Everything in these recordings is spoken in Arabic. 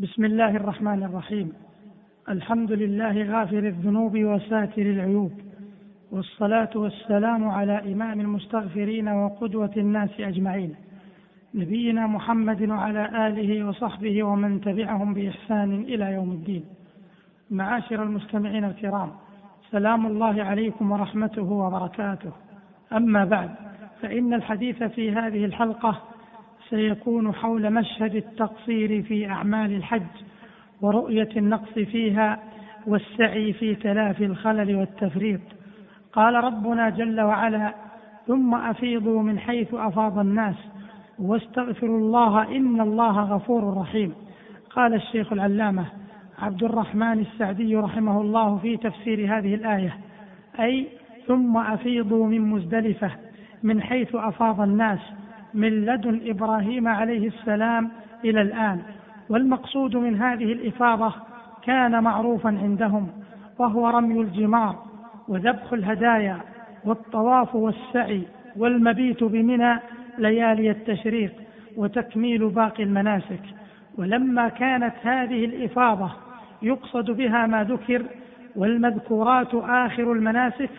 بسم الله الرحمن الرحيم. الحمد لله غافر الذنوب وساتر العيوب. والصلاة والسلام على إمام المستغفرين وقدوة الناس أجمعين. نبينا محمد وعلى آله وصحبه ومن تبعهم بإحسان إلى يوم الدين. معاشر المستمعين الكرام سلام الله عليكم ورحمته وبركاته. أما بعد فإن الحديث في هذه الحلقة سيكون حول مشهد التقصير في أعمال الحج ورؤية النقص فيها والسعي في تلافي الخلل والتفريط. قال ربنا جل وعلا ثم أفيضوا من حيث أفاض الناس واستغفروا الله إن الله غفور رحيم. قال الشيخ العلامة عبد الرحمن السعدي رحمه الله في تفسير هذه الآية أي ثم أفيضوا من مزدلفة من حيث أفاض الناس من لدن إبراهيم عليه السلام إلى الآن. والمقصود من هذه الإفاضة كان معروفا عندهم وهو رمي الجمار وذبح الهدايا والطواف والسعي والمبيت بمنى ليالي التشريق وتكميل باقي المناسك. ولما كانت هذه الإفاضة يقصد بها ما ذكر والمذكورات آخر المناسك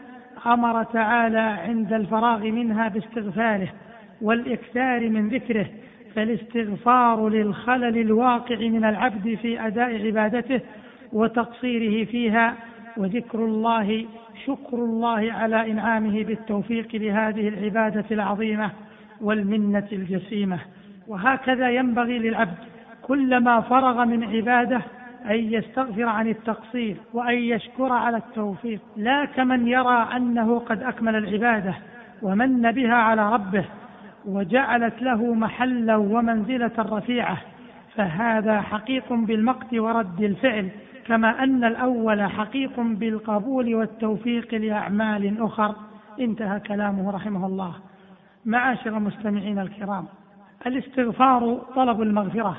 أمر تعالى عند الفراغ منها باستغفاره والإكثار من ذكره فالاستغفار للخلل الواقع من العبد في أداء عبادته وتقصيره فيها وذكر الله شكر الله على إنعامه بالتوفيق لهذه العبادة العظيمة والمنة الجسيمة. وهكذا ينبغي للعبد كلما فرغ من عبادة أن يستغفر عن التقصير وأن يشكر على التوفيق. لا كمن يرى أنه قد أكمل العبادة ومن بها على ربه. وجعلت له محلا ومنزلة رفيعة. فهذا حقيق بالمقت ورد الفعل كما أن الأول حقيق بالقبول والتوفيق لأعمال أخر. انتهى كلامه رحمه الله. معاشر المستمعين الكرام الاستغفار طلب المغفرة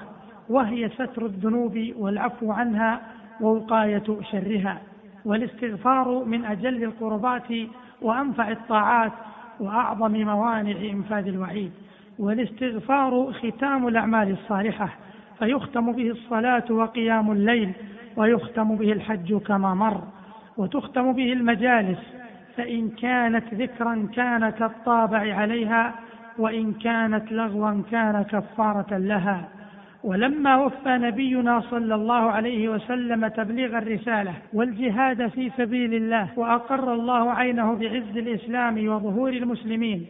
وهي ستر الذنوب والعفو عنها ووقاية شرها. والاستغفار من أجل القربات وأنفع الطاعات وأعظم موانع انفاذ الوعيد والاستغفار ختام الأعمال الصالحة فيختم به الصلاة وقيام الليل ويختم به الحج كما مر وتختم به المجالس فإن كانت ذكرا كان كالطابع عليها وإن كانت لغوا كان كفارة لها. ولما وفى نبينا صلى الله عليه وسلم تبليغ الرسالة والجهاد في سبيل الله وأقر الله عينه بعز الإسلام وظهور المسلمين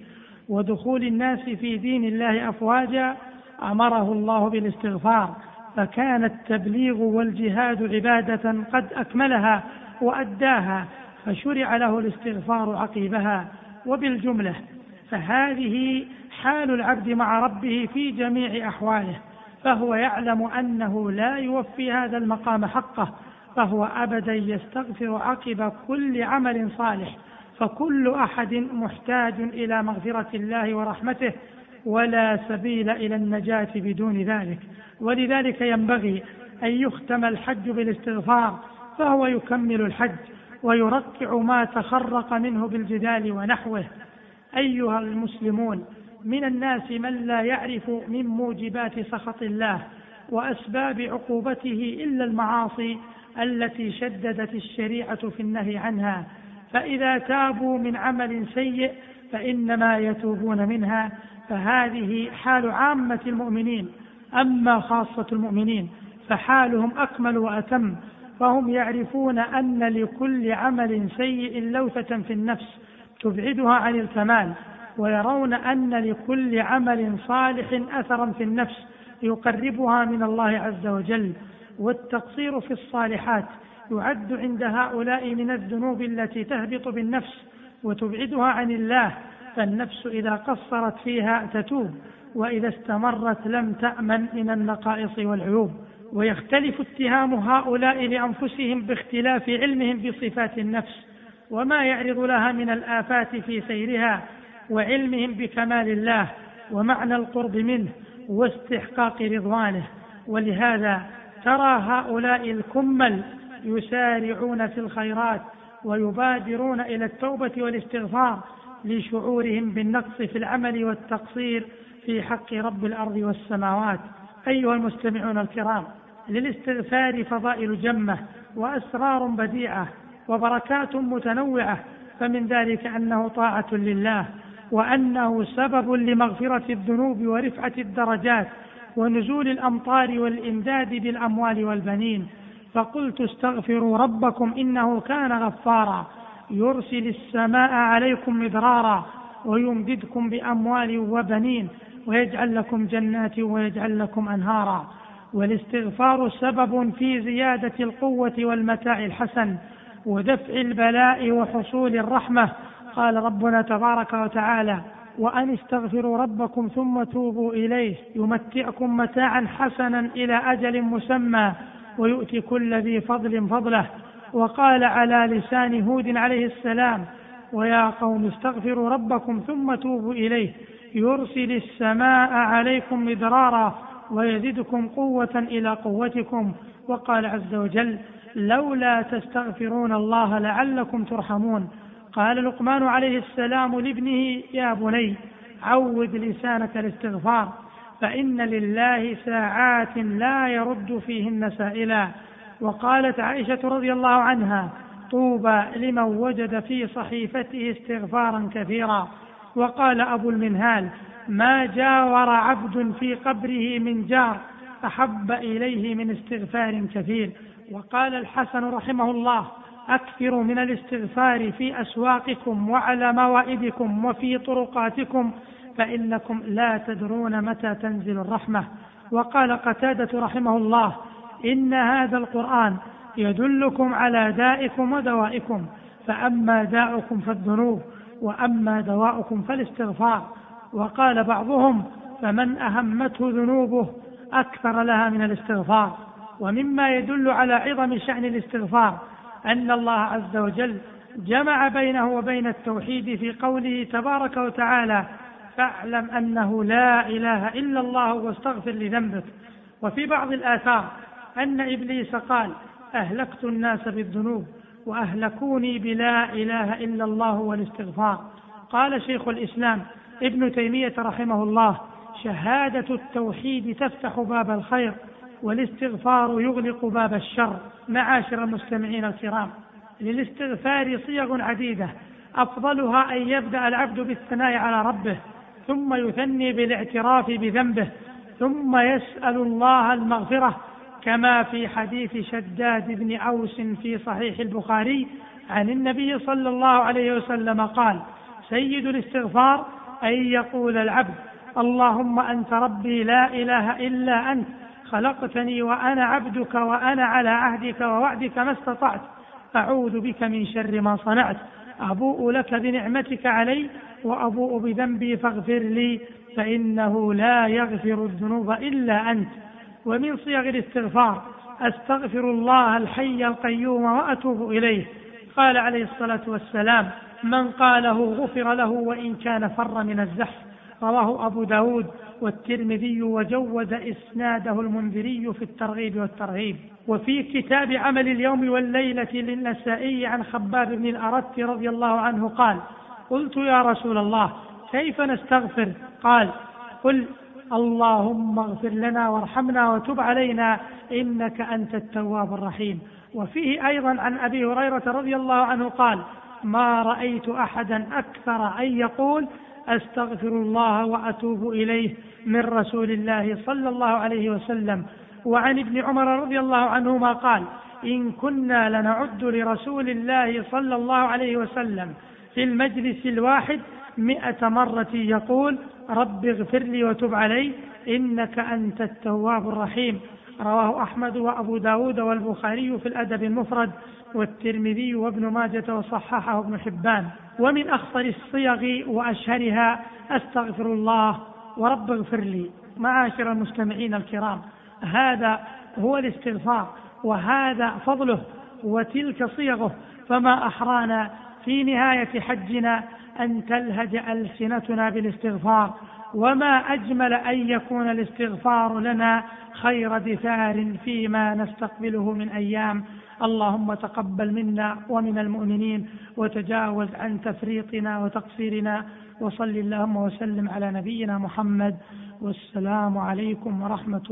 ودخول الناس في دين الله أفواجا أمره الله بالاستغفار. فكان التبليغ والجهاد عبادة قد أكملها وأداها فشرع له الاستغفار عقيبها. وبالجملة فهذه حال العبد مع ربه في جميع أحواله. فهو يعلم أنه لا يوفي هذا المقام حقه فهو ابدا يستغفر عقب كل عمل صالح فكل أحد محتاج إلى مغفرة الله ورحمته ولا سبيل إلى النجاة بدون ذلك. ولذلك ينبغي أن يختم الحج بالاستغفار فهو يكمل الحج ويركع ما تخرق منه بالجدال ونحوه. أيها المسلمون من الناس من لا يعرف من موجبات سخط الله وأسباب عقوبته إلا المعاصي التي شددت الشريعة في النهي عنها. فإذا تابوا من عمل سيء فإنما يتوبون منها. فهذه حال عامة المؤمنين. أما خاصة المؤمنين فحالهم أكمل وأتم. فهم يعرفون أن لكل عمل سيء لوثة في النفس تبعدها عن الكمال. ويرون أن لكل عمل صالح أثرا في النفس يقربها من الله عز وجل والتقصير في الصالحات يعد عند هؤلاء من الذنوب التي تهبط بالنفس وتبعدها عن الله فالنفس إذا قصرت فيها تتوب وإذا استمرت لم تأمن من النقائص والعيوب. ويختلف اتهام هؤلاء لأنفسهم باختلاف علمهم بصفات النفس وما يعرض لها من الآفات في سيرها وعلمهم بكمال الله ومعنى القرب منه واستحقاق رضوانه. ولهذا ترى هؤلاء الكمل يسارعون في الخيرات ويبادرون إلى التوبة والاستغفار لشعورهم بالنقص في العمل والتقصير في حق رب الأرض والسماوات. أيها المستمعون الكرام للاستغفار فضائل جمة وأسرار بديعة وبركات متنوعة فمن ذلك أنه طاعة لله. وأنه سبب لمغفرة الذنوب ورفعة الدرجات ونزول الأمطار والإمداد بالأموال والبنين. فقلت استغفروا ربكم إنه كان غفارا. يرسل السماء عليكم مدرارا ويمددكم بأموال وبنين ويجعل لكم جنات ويجعل لكم أنهارا. والاستغفار سبب في زيادة القوة والمتاع الحسن ودفع البلاء وحصول الرحمة قال ربنا تبارك وتعالى وأن استغفروا ربكم ثم توبوا إليه يمتعكم متاعا حسنا إلى أجل مسمى ويؤتي كل ذي فضل فضله. وقال على لسان هود عليه السلام ويا قوم استغفروا ربكم ثم توبوا إليه يرسل السماء عليكم مدرارا ويزدكم قوة إلى قوتكم. وقال عز وجل لولا تستغفرون الله لعلكم ترحمون. قال لقمان عليه السلام لابنه يا بني عود لسانك الاستغفار فإن لله ساعات لا يرد فيهن سائلا. وقالت عائشة رضي الله عنها طوبى لمن وجد في صحيفته استغفارا كثيرا. وقال أبو المنهال ما جاور عبد في قبره من جار أحب إليه من استغفار كثير. وقال الحسن رحمه الله أكثروا من الاستغفار في أسواقكم وعلى موائدكم وفي طرقاتكم فإنكم لا تدرون متى تنزل الرحمة. وقال قتادة رحمه الله إن هذا القرآن يدلكم على دائكم ودوائكم فأما داؤكم فالذنوب وأما دواؤكم فالاستغفار. وقال بعضهم فمن أهمته ذنوبه أكثر لها من الاستغفار. ومما يدل على عظم شأن الاستغفار أن الله عز وجل جمع بينه وبين التوحيد في قوله تبارك وتعالى فاعلم أنه لا إله إلا الله واستغفر لذنبك. وفي بعض الآثار أن إبليس قال أهلكت الناس بالذنوب وأهلكوني بلا إله إلا الله والاستغفار. قال شيخ الإسلام ابن تيمية رحمه الله شهادة التوحيد تفتح باب الخير. والاستغفار يغلق باب الشر. معاشر المستمعين الكرام للاستغفار صيغ عديدة. أفضلها أن يبدأ العبد بالثناء على ربه ثم يثني بالاعتراف بذنبه ثم يسأل الله المغفرة. كما في حديث شداد بن أوس في صحيح البخاري عن النبي صلى الله عليه وسلم قال سيد الاستغفار أن يقول العبد اللهم أنت ربي لا إله إلا أنت خلقتني وأنا عبدك وأنا على عهدك ووعدك ما استطعت. أعوذ بك من شر ما صنعت. أبوء لك بنعمتك علي وأبوء بذنبي فاغفر لي فإنه لا يغفر الذنوب إلا أنت. ومن صيغ الاستغفار أستغفر الله الحي القيوم وأتوب إليه. قال عليه الصلاة والسلام من قاله غفر له وإن كان فر من الزحف. رواه أبو داود. والترمذي وجود إسناده المنذري في الترغيب والترهيب. وفي كتاب عمل اليوم والليلة للنسائي عن خباب بن الأرت رضي الله عنه قال قلت يا رسول الله كيف نستغفر؟ قال قل اللهم اغفر لنا وارحمنا وتب علينا إنك أنت التواب الرحيم. وفيه أيضا عن أبي هريرة رضي الله عنه قال ما رأيت أحدا أكثر أن يقول أستغفر الله وأتوب إليه من رسول الله صلى الله عليه وسلم. وعن ابن عمر رضي الله عنهما قال إن كنا لنعد لرسول الله صلى الله عليه وسلم في المجلس الواحد مئة مرة يقول رب اغفر لي وتب علي إنك أنت التواب الرحيم. رواه أحمد وأبو داود والبخاري في الأدب المفرد والترمذي وابن ماجة وصححه ابن حبان. ومن أخطر الصيغ وأشهرها أستغفر الله ورب اغفر لي. معاشر المستمعين الكرام هذا هو الاستغفار وهذا فضله وتلك صيغه. فما أحرانا في نهاية حجنا أن تلهج ألسنتنا بالاستغفار. وما أجمل أن يكون الاستغفار لنا خير دثار فيما نستقبله من أيام. اللهم تقبل منا ومن المؤمنين وتجاوز عن تفريطنا وتقصيرنا وصل اللهم وسلم على نبينا محمد. والسلام عليكم ورحمة